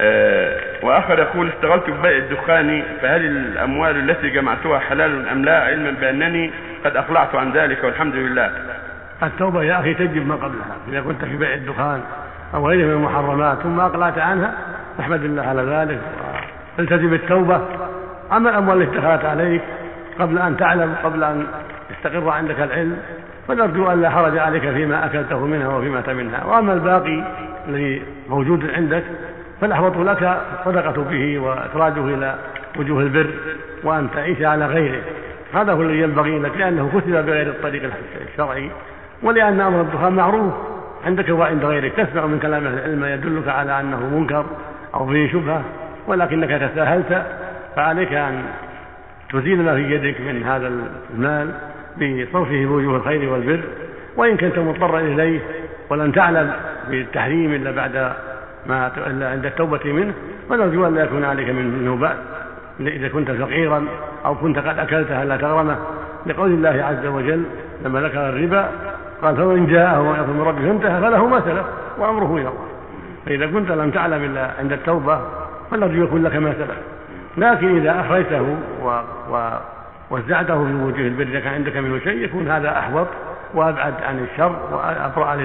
آه، وآخر يقول اشتغلت ببيع الدخان فهل الأموال التي جمعتها حلال أم لا؟ علما بأنني قد اقلعت عن ذلك والحمد لله. التوبة يا أخي تجب ما قبلها. إذا كنت في بيع الدخان أو غيره من المحرمات ثم أقلعت عنها فاحمد الله على ذلك والتزم التوبة أما الأموال التي دخلت عليك قبل أن تعلم قبل أن يستقر عندك العلم فنرجو أن لا حرج عليك فيما أكلته منها وفيما منها وأما الباقي الذي موجود عندك فالأحوط لك الصدقة به وإخراجه إلى وجوه البر وأن تعيش على غيره. هذا هو الذي ينبغي لك لأنه كتب بغير الطريق الشرعي. ولأن أمر الدخان معروف عندك وعند غيرك. تسمع من كلام أهل العلم يدلك على أنه منكر أو فيه شبهة ولكنك تساهلت فعليك أن تزيل ما في يدك من هذا المال بصرفه بوجوه الخير والبر. وإن كنت مضطرا إليه ولن تعلم بالتحريم إلا بعد ما إلا عند التوبة منه فنرجو أن لا يكون عليك منه بأس. إذا كنت فقيرا أو كنت قد أكلتها لا تغرمه. لقول الله عز وجل لما ذكر الربا قال فمن جاءه موعظة من ربه فانتهى فله ما سلف وأمره إلى الله. فإذا كنت لم تعلم إلا عند التوبة فالرجل يكون لك ما سلف لكن إذا أخرجته و... ووزعته في وجوه البر إذا كان عندك منه شيء يكون هذا أحوط وأبعد عن الشر وأبرأ